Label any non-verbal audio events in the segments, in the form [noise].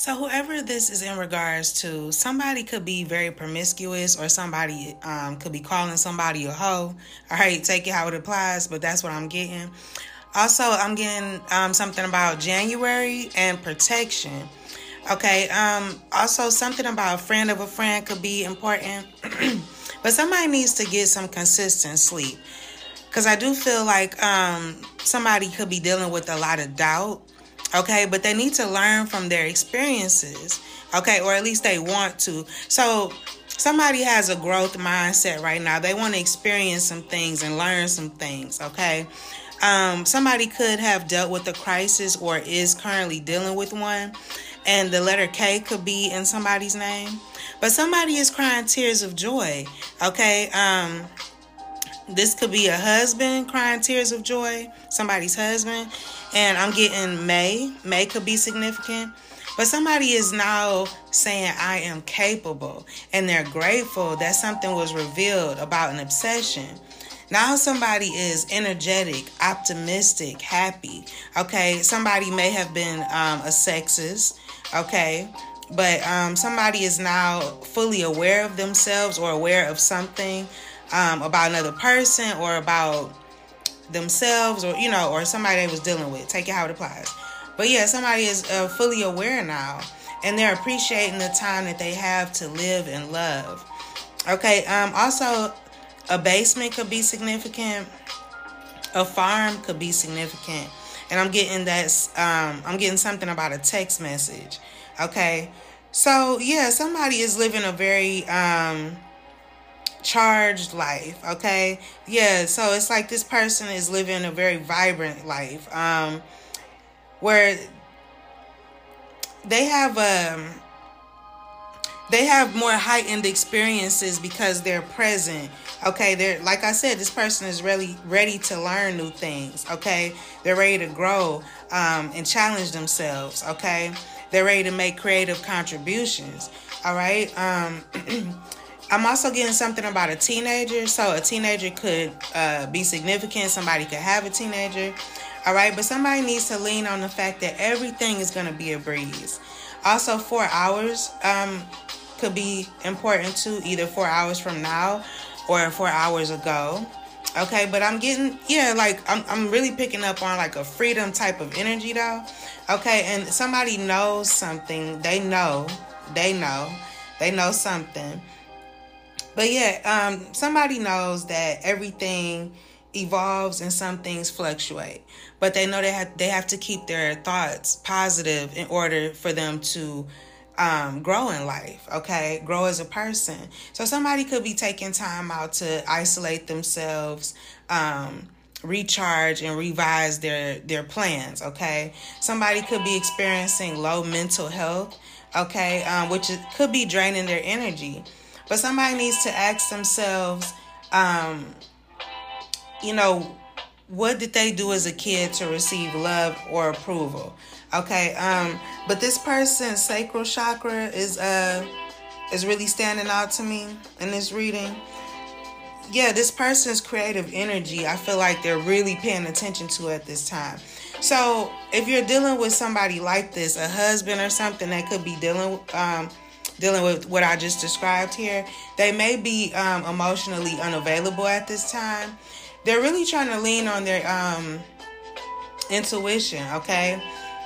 So, whoever this is in regards to, somebody could be very promiscuous, or somebody um, could be calling somebody a hoe. All right, take it how it applies, but that's what I'm getting. Also, I'm getting um, something about January and protection. Okay, um, also something about a friend of a friend could be important, [clears throat] but somebody needs to get some consistent sleep. Because I do feel like um, somebody could be dealing with a lot of doubt okay but they need to learn from their experiences okay or at least they want to. So somebody has a growth mindset right now. They want to experience some things and learn some things okay? Um, somebody could have dealt with a crisis or is currently dealing with one and the letter k could be in somebody's name. But somebody is crying tears of joy okay? Um, this could be a husband crying tears of joy somebody's husband and I'm getting May. May could be significant. But somebody is now saying, I am capable. And they're grateful that something was revealed about an obsession. Now somebody is energetic, optimistic, happy. Okay. Somebody may have been um, a sexist. Okay. But um, somebody is now fully aware of themselves or aware of something um, about another person or about themselves or you know or somebody they was dealing with. Take it how it applies. But yeah somebody is uh, fully aware now and they're appreciating the time that they have to live and love. Okay um also a basement could be significant. A farm could be significant. And i'm getting that um i'm getting something about a text message. Okay so yeah somebody is living a very um charged life okay? Yeah so it's like this person is living a very vibrant life um where they have um they have more heightened experiences because they're present okay? They're like i said this person is really ready to learn new things okay? They're ready to grow um, and challenge themselves okay? They're ready to make creative contributions all right? Um [clears throat] I'm also getting something about a teenager. So a teenager could uh, be significant. Somebody could have a teenager. All right, but somebody needs to lean on the fact that everything is going to be a breeze. Also, four hours um, could be important too, either four hours from now or four hours ago. Okay, but I'm getting, yeah, like I'm, I'm really picking up on like a freedom type of energy though. Okay, and somebody knows something. They know, they know, they know something but yeah, um, somebody knows that everything evolves and some things fluctuate, but they know they have they have to keep their thoughts positive in order for them to um, grow in life. Okay, grow as a person. So somebody could be taking time out to isolate themselves. Um, recharge and revise their their plans okay somebody could be experiencing low mental health okay um, which could be draining their energy but somebody needs to ask themselves, um, you know, what did they do as a kid to receive love or approval? Okay, um, but this person's sacral chakra is uh is really standing out to me in this reading. Yeah, this person's creative energy, I feel like they're really paying attention to at this time. So if you're dealing with somebody like this, a husband or something that could be dealing um dealing with what I just described here, they may be um, emotionally unavailable at this time. They're really trying to lean on their um, intuition. Okay,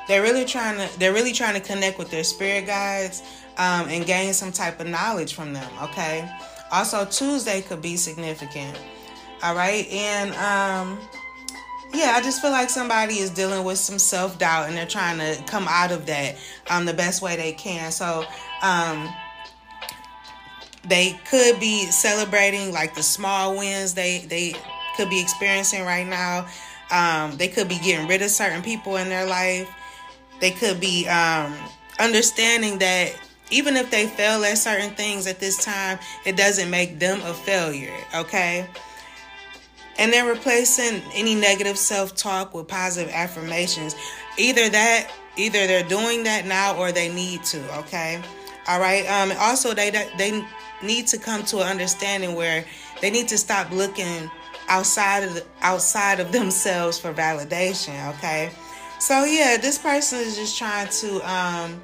they're really trying to they're really trying to connect with their spirit guides um, and gain some type of knowledge from them. Okay. Also, Tuesday could be significant. All right, and um, yeah, I just feel like somebody is dealing with some self doubt and they're trying to come out of that um, the best way they can. So um, they could be celebrating like the small wins they they could be experiencing right now. Um, they could be getting rid of certain people in their life. They could be um, understanding that even if they fail at certain things at this time, it doesn't make them a failure. Okay. And they're replacing any negative self talk with positive affirmations. Either that, either they're doing that now or they need to. Okay. All right. Um, also, they they need to come to an understanding where they need to stop looking outside of the, outside of [laughs] themselves for validation. Okay. So yeah, this person is just trying to um,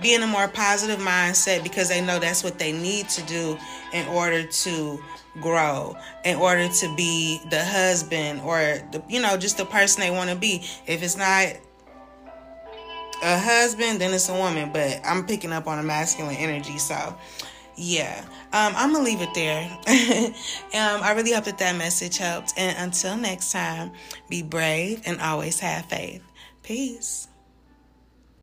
be in a more positive mindset because they know that's what they need to do in order to grow in order to be the husband or the you know just the person they want to be. If it's not a husband then it's a woman but i'm picking up on a masculine energy so yeah. Um, i'm gonna leave it there. [laughs] Um, i really hope that that message helped and until next time be brave and always have faith. Peace